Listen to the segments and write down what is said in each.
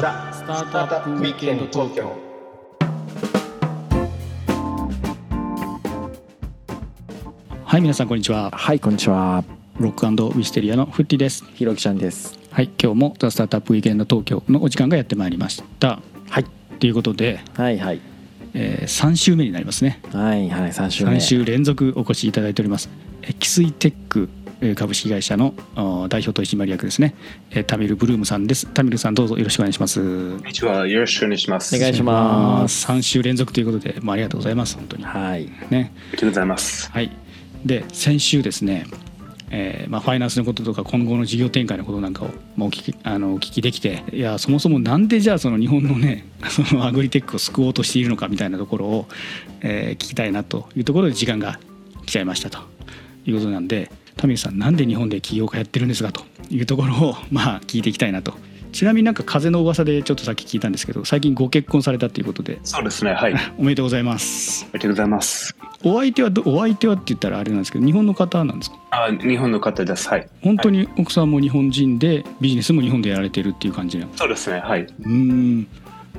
ザ・スタートアップウィークエンド東京はい皆さんこんにちは。はいこんにちは。ロックウィステリアのフッティです。ひろきちゃんです。はい今日もザ・スタートアップウィークエンド東京のお時間がやってまいりました。はい。ということで、はいはい。えー、3週目になりますね。はいはい3週目。3週連続お越しいただいております。エキスイテックえー株式会社のあ代表取締役ですね、えータミルブルームさんです。タミルさんどうぞよろしくお願いします。こんにちは。よろしくお願いします。お願いします。3週連続ということで、まあ、ありがとうございます本当に。はい。ね。ありがとうございます。はい。で先週ですねえーまあ、ファイナンスのこととか今後の事業展開のことなんかを、まあ、お聞きあのお聞きできていやそもそもなんでじゃあその日本のね そのアグリテックを救おうとしているのかみたいなところを、えー聞きたいなというところで時間が来ちゃいましたということなんでタミルさんなんで日本で起業家やってるんですかというところをまあ聞いていきたいなとちなみになんか風の噂でちょっとさっき聞いたんですけど最近ご結婚されたということでそうですね。はい。あ おめでとうございますりがとうございます。お相手はどお相手はって言ったらあれなんですけど日本の方なんですか？あ、日本の方です。はい。本当に奥さんも日本人でビジネスも日本でやられてるっていう感じなの？そうですね。はい。うーん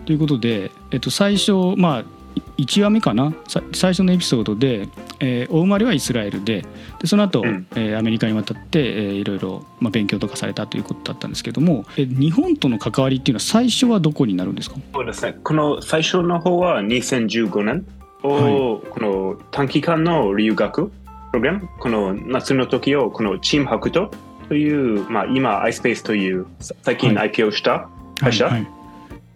ということで、えっと、最初まあ1話目かな？さ最初のエピソードで、えーお生まれはイスラエルででその後、うん。えーアメリカに渡って、えーいろいろ、まあ、勉強とかされたということだったんですけどもえ日本との関わりっていうのは最初はどこになるんですか？そうですね。この最初の方は2015年を、この短期間の留学プログラム、この夏の時をこのチームハクトという、まあ今 iSpace というさ最近は IPO した会社、はいはい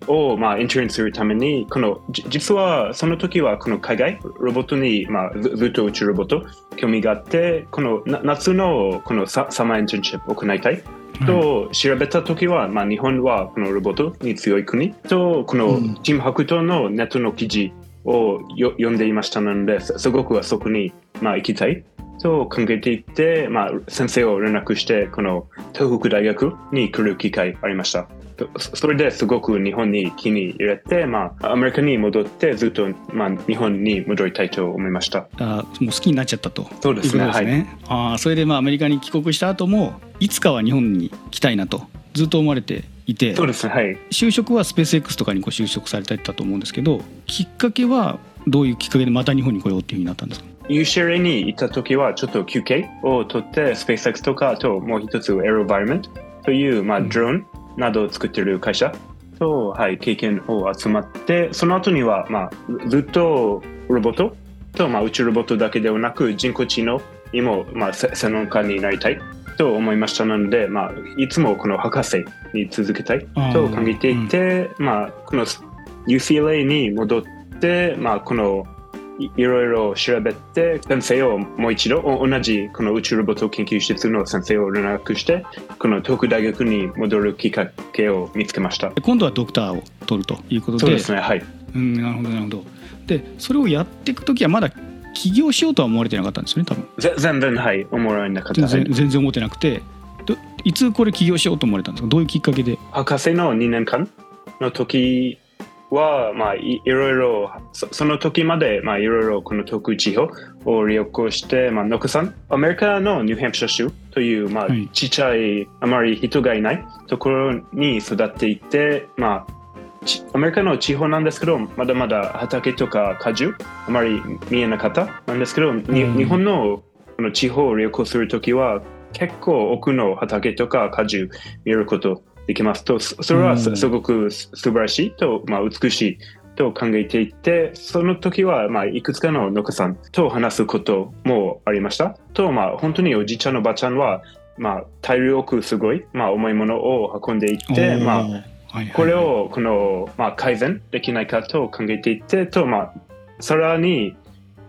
を、まあ、インターンするために、この、じ実はその時はこの海外ロボットに、まあ、ずずっと宇宙ロボット興味があって、このな夏のこのササマーインターンシップを行いたいと調べた時は、まあ、日本はこのロボットに強い国と、こうのんチームハクトのネットの記事をよ読んでいましたので、すすごくそこに、まあ、行きたい。と考えていって、まあ、先生を連絡して、この東北大学に来る機会ありました。そそれですごく日本に気に入れて、まあ、アメリカに戻ってずっと、まあ、日本に戻りたいと思いました。あもう好きになっちゃったとそうですねですね。あーそれでまあアメリカに帰国した後もいつかは日本に来たいなとずっと思われていてそうですね、はい。就職はスペース X とかにこう就職されたと思うんですけどきっかけはどういうきっかけでまた日本に来ようっていうふうになったんですか？UCLA に行った時はちょっと休憩を取って、スペース X とか、あともう一つエロバイメントという、まあ、ドローンなどを作っている会社？と、はい、経験を集まって、その後には、まあ、ずっとロボット？と、まあ、宇宙ロボットだけではなく、人工知能にも、まあ、せ専門家になりたい？と思いましたので、まあ、いつもこの博士に続けたい？と考えていて、まあ、この UCLA に戻って、まあ、このいいろいろ調べて先生をもう一度お同じこの宇宙ロボット研究室の先生を連絡してこの東北大学に戻るきっかけを見つけました。で今度はドクターを取るということで。そうですねはい。うんなるほどなるほど。でそれをやっていく時はまだ起業しようとは思われてなかったんですよね多分。ぜ全然はい思われなかった、全然思ってなくて。どいつこれ起業しようと思われたんですか？どういうきっかけで？博士の2年間の時は、まあ、いいろいろそその時まで、まあ、いろいろこの東北地方を旅行して、まあ、ノクさんアメリカのニューハンプシャー州という、まあはい。ちっちゃいあまり人がいないところに育っていて、まあ、ちアメリカの地方なんですけどまだまだ畑とか果樹あまり見えなかったなんですけど、にうん。日本のこの地方を旅行する時は結構多くの畑とか果樹見ることできますと、そそれはうん。すすごくす素晴らしいと、まあ、美しいと考えていて、その時は、まあ、いくつかの農家さんと話すこともありました。と、まあ、本当におじいちゃんおばあちゃんは、まあ、体力すごい、まあ、重いものを運んでいって、まあ、これをこの、まあ、改善できないかと考えていてと、まあ、さらに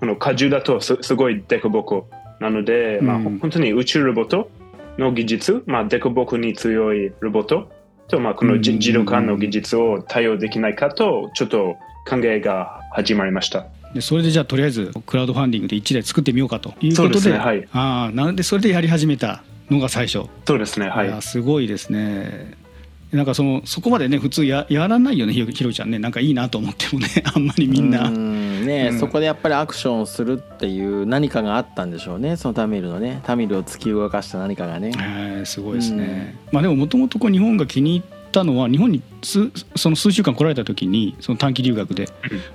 この果樹だとすすごいデコボコなので、まあ、うん。本当に宇宙ロボットの技術、まあ、デコボコに強いロボット。と、まあ、この自動化の技術を対応できないかとちょっと考えが始まりました。でそれでじゃあとりあえずクラウドファンディングで1台作ってみようかということでねはい。ああなのでそれでやり始めたのが最初、そうですねはい。すごいですねなんかそのそこまでね普通ややらないよねひろちゃんね。なんかいいなと思ってもね あんまりみんな。うん。ね、うん。そこでやっぱりアクションをするっていう何かがあったんでしょうね。そのタミルのねタミルを突き動かした何かがね。えーすごいですね、まあでももともと日本が気に入ったのは日本に数その数週間来られた時にその短期留学で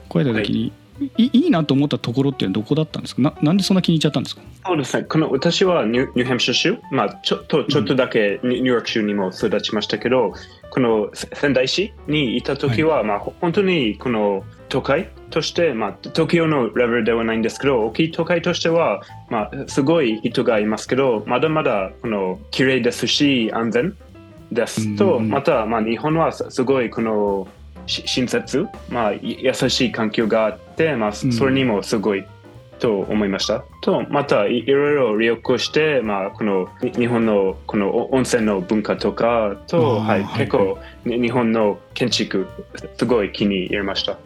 来られた時に、いいいなと思ったところってどこだったんですか？ななんでそんな気に入っちゃったんですか？そうですね。この私はニュニューハンプシャー州、まあ、ちょっとちょっとだけニューヨーク州にも育ちましたけど、この仙台市にいた時は、まあ、本当にこの都会として、まあ、東京のレベルではないんですけど、大きい都会としては、まあ、すごい人がいますけど、まだまだこの綺麗ですし、安全ですと、うんまた、まあ、日本はすすごいこのし親切、まあ、い優しい環境があって、まあ、そそれにもすごいと思いました。と、またいいろいろ利用して、まあ、このに日本のこのお温泉の文化とかと、はい、結構、に日本の建築、すごい気に入りました。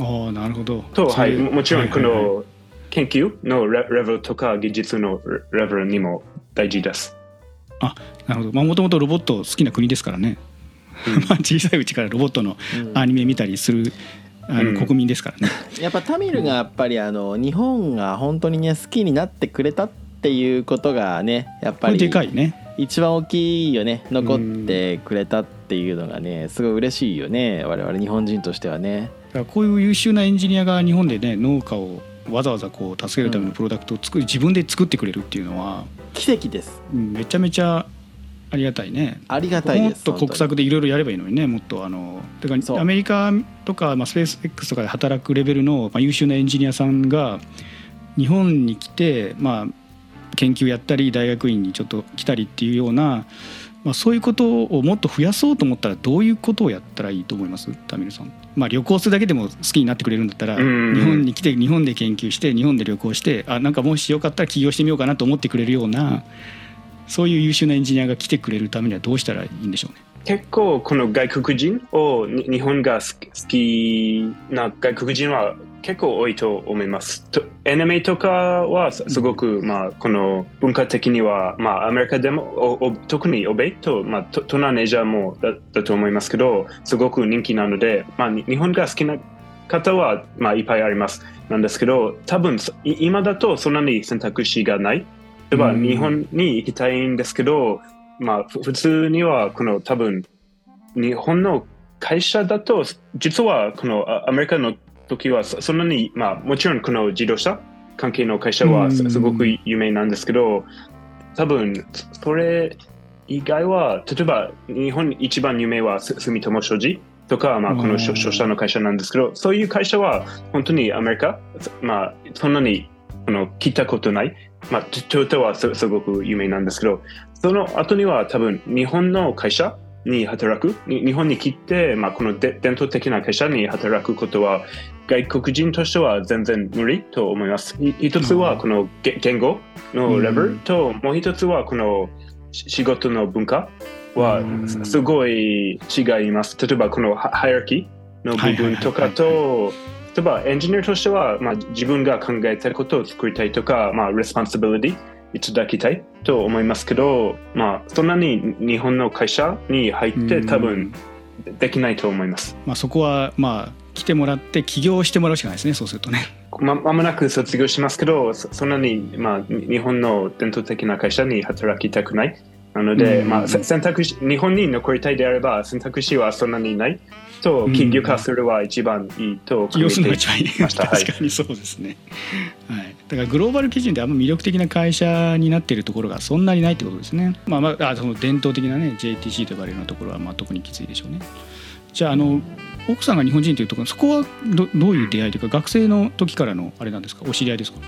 ああなるほどと、はい、ももちろんこの研究のレレベルとか技術のレベルにも大事です。なるほどまあもともとロボット好きな国ですからね、まあ小さいうちからロボットのうん。アニメ見たりするあのうん。国民ですからね、やっぱタミルがやっぱりあの日本が本当にね好きになってくれたっていうことがねやっぱりでかいね。一番大きいよね残ってくれたっていうのがねすごい嬉しいよね我々日本人としてはね。こういう優秀なエンジニアが日本でね農家をわざわざこう助けるためのプロダクトを作り自分で作ってくれるっていうのは奇跡です。うんめちゃめちゃありがたいね。ありがたいもっと国策でいろいろやればいいのにねもっとあのだかアメリカとか、まあ、スペース X とかで働くレベルの、まあ、優秀なエンジニアさんが日本に来て、まあ、研究やったり大学院にちょっと来たりっていうような、まあ、そういうことをもっと増やそうと思ったらどういうことをやったらいいと思います？タミルさん。まあ、旅行するだけでも好きになってくれるんだったらうん日本に来て日本で研究して日本で旅行してあなんかもしよかったら起業してみようかなと思ってくれるようなそういう優秀なエンジニアが来てくれるためにはどうしたらいいんでしょうね。結構この外国人を日本が好きな外国人は結構多いと思います。とアニメとかはすごく、まあ、この文化的には、まあ、アメリカでもお特に欧米と、まあ、と東南アジアもだだと思いますけどすごく人気なので、まあ、日本が好きな方は、まあ、いっぱいありますなんですけど多分今だとそんなに選択肢がない。例えばうん。日本に行きたいんですけど、まあ、ふ普通にはこの多分日本の会社だと実はこのあアメリカの時はそそんなに、まあ、もちろんこの自動車関係の会社はすごく有名なんですけど多分それ以外は例えば日本一番有名はす住友商事とか、まあ、こうんの商商社の会社なんですけどそういう会社は本当にアメリカ、まあ、そんなにこの聞いたことないまあ、トトヨタはすすごく有名なんですけど、その後には多分日本の会社に働く、に日本に来て、まあ、こので伝統的な会社に働くことは、外国人としては全然無理と思います。い一つはこのげ言語のレベルと、もう一つはこのし仕事の文化はうんすすごい違います。例えばこのハ hierarchy の部分とかと、例えばエンジニアとしては、まあ、自分が考えたいことを作りたいとか、まあ、 responsibility いただきたいと思いますけど、まあ、そんなに日本の会社に入って多分できないと思います。まあ、そこはまあ来てもらって起業してもらうしかないですねそうするとね。ままもなく卒業しますけど、そそんなに、まあ、に日本の伝統的な会社に働きたくない。なので、うんまあ、せ選択肢、日本に残りたいであれば、選択肢はそんなにない。と、うん起業化するは一番いいと考えていいました。はい。確かにそうですね、はい、だからグローバル基準であんま魅力的な会社になっているところがそんなにないってことですね。まあまああその伝統的なね JTC と呼ばれるようなところはまあ特にきついでしょうね。じゃああの奥さんが日本人というところそこはどどういう出会いというか学生の時からのあれなんですか？お知り合いですか？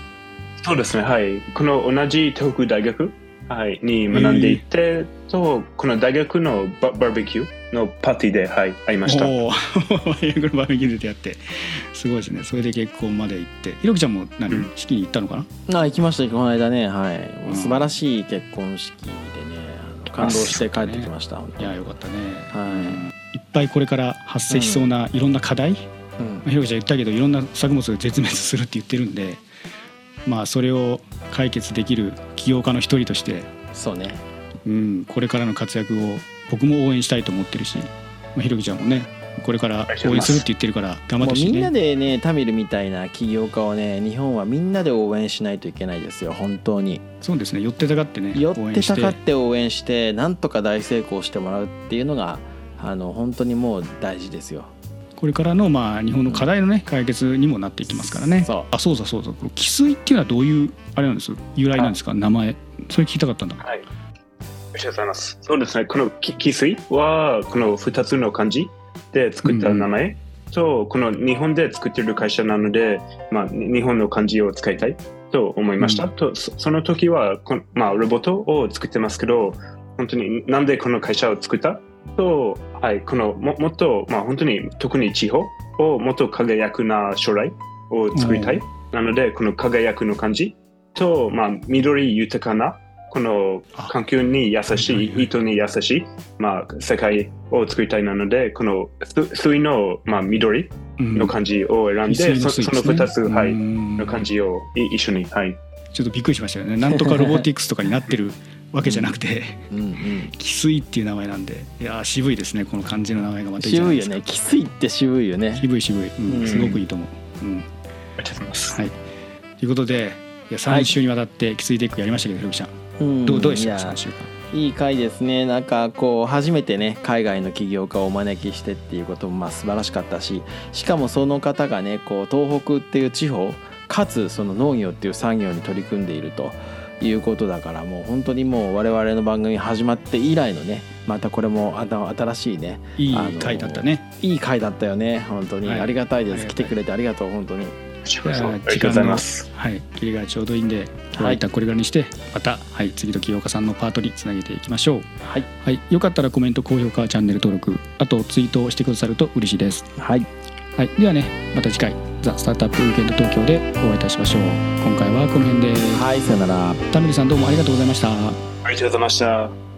そうですね、はい。この同じ東北大学、はい、に学んでいて、と、この大学のババーベキューのパーティーで、はい、会いました。おお英語のバーベキューで出会ってすごいですね。それで結婚まで行ってひろきちゃんも何、うん式に行ったのかな？あ行きましたこの間ね。はい。素晴らしい結婚式でねあの感動して帰ってきました、本当いやよかったね、はい。いっぱいこれから発生しそうないろんな課題、うん。まあひろきちゃん言ったけどいろんな作物が絶滅するって言ってるんでまあそれを解決できる起業家の一人として、そうねうん、これからの活躍を僕も応援したいと思ってるし、まあ、ひろきちゃんもねこれから応援するって言ってるから頑張ってほしいもうみんなね。でねタミルみたいな起業家をね日本はみんなで応援しないといけないですよ本当にそうですね寄ってたかってね寄って応援したてかって応援してなんとか大成功してもらうっていうのがあの本当にもう大事ですよ。これからのまあ日本の課題のね解決にもなっていきますからね。そうあそうだそうだ。この汽水っていうのはどういうあれなんです由来なんですか名前。それ聞きたかったんだ。はい。ありがとうございます。そうですね。このき汽水は、この2つの漢字で作った名前と、この日本で作ってる会社なので、まあ、に日本の漢字を使いたいと思いました。うんとそその時はまあ、ロボットを作ってますけど、本当になんでこの会社を作った？と、はい、このももっと、まあ、本当に特に地方をもっと輝くな将来を作りたい。なので、この輝くの漢字と、まあ、緑豊かなこの環境に優しい、人に優しい、まあ、世界を作りたいなので、このす水の、まあ、緑うん。の漢字を選んで、そその2つ、はい、のの漢字をい一緒に、はい。ちょっとびっくりしましたよね。なんとかロボティクスとかになってるわけじゃなくて、うんうん、汽水っていう名前なんで、いやー渋いですね。この漢字の名前がまたいいじゃな渋いよいですか。ねきついって渋いよね。渋い渋い、うんうんすごくいいと思う。うん。ありがとうございます。はい。ということで、いや3週にわたって汽水テックやりましたけど、ひろきちゃん、うんどうどうでした？いや3週間。いい回ですねなんかこう初めてね海外の起業家をお招きしてっていうこともまあ素晴らしかったししかもその方がねこう東北っていう地方かつその農業っていう産業に取り組んでいるということだからもう本当にもう我々の番組始まって以来のねまたこれもあの新しいねいい回だったね。いい回だったよね本当に、はい。ありがたいです。来てくれてありがとう本当に。こちらこそいやありがとうございます。はい、切りがちょうどいいんで、は一旦これぐらいにして、また、はい、次と清岡さんのパートにつなげていきましょう。はい。はい、よかったらコメント、高評価、チャンネル登録、あとツイートをしてくださると嬉しいです。はい。はい、ではね、また次回、ザ・スタートアップウィーケンド東京でお会いいたしましょう。今回はこの辺で、はいさよならタミルさんどうもありがとうございました。ありがとうございました。